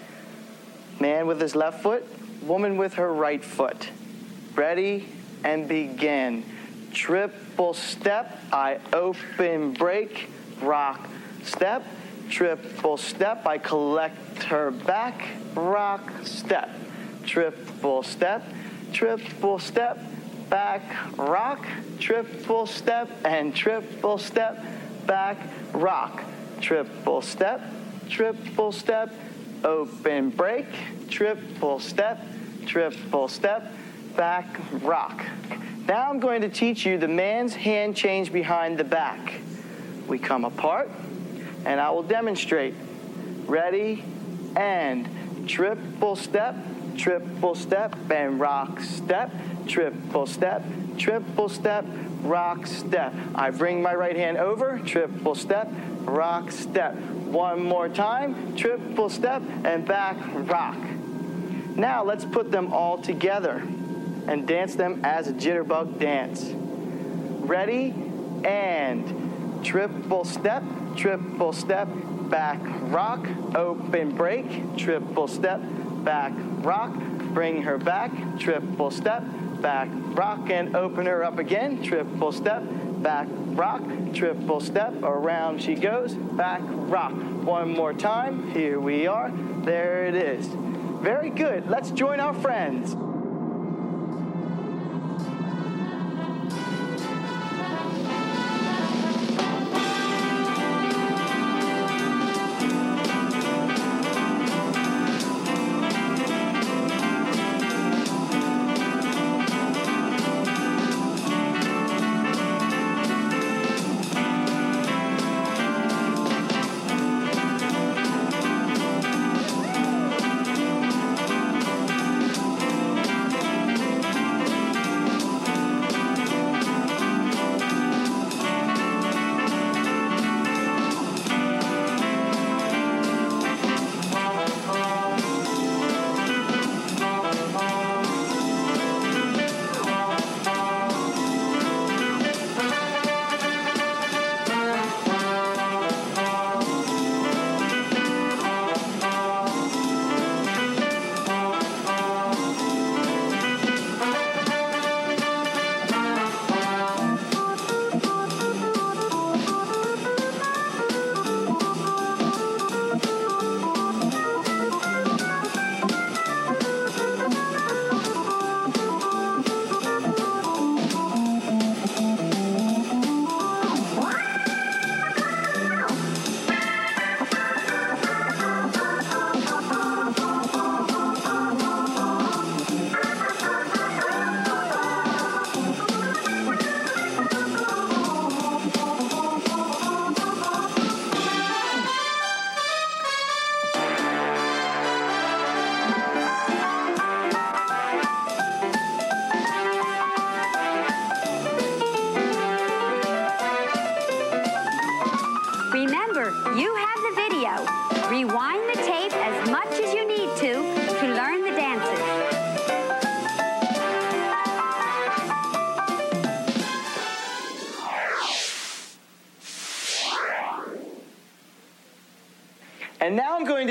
Man with his left foot, woman with her right foot. Ready and begin. Triple step, I open break, rock, step, triple step, I collect her back, rock, step, triple step, triple step, back, rock, triple step, and triple step, back, rock, triple step, triple step, open break, triple step, triple step, back, rock. Now I'm going to teach you the man's hand change behind the back. We come apart, and I will demonstrate. Ready, and triple step, triple step, and rock step, triple step, triple step, rock step. I bring my right hand over, triple step, rock step. One more time, triple step, and back, rock. Now let's put them all together and dance them as a jitterbug dance. Ready? And triple step, triple step, back, rock, open break, triple step, back, rock, bring her back, triple step, back, rock, and open her up again, triple step, back, rock, triple step, around she goes, back, rock. One more time, here we are, there it is. Very good, let's join our friends.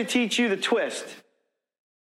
Teach you the twist.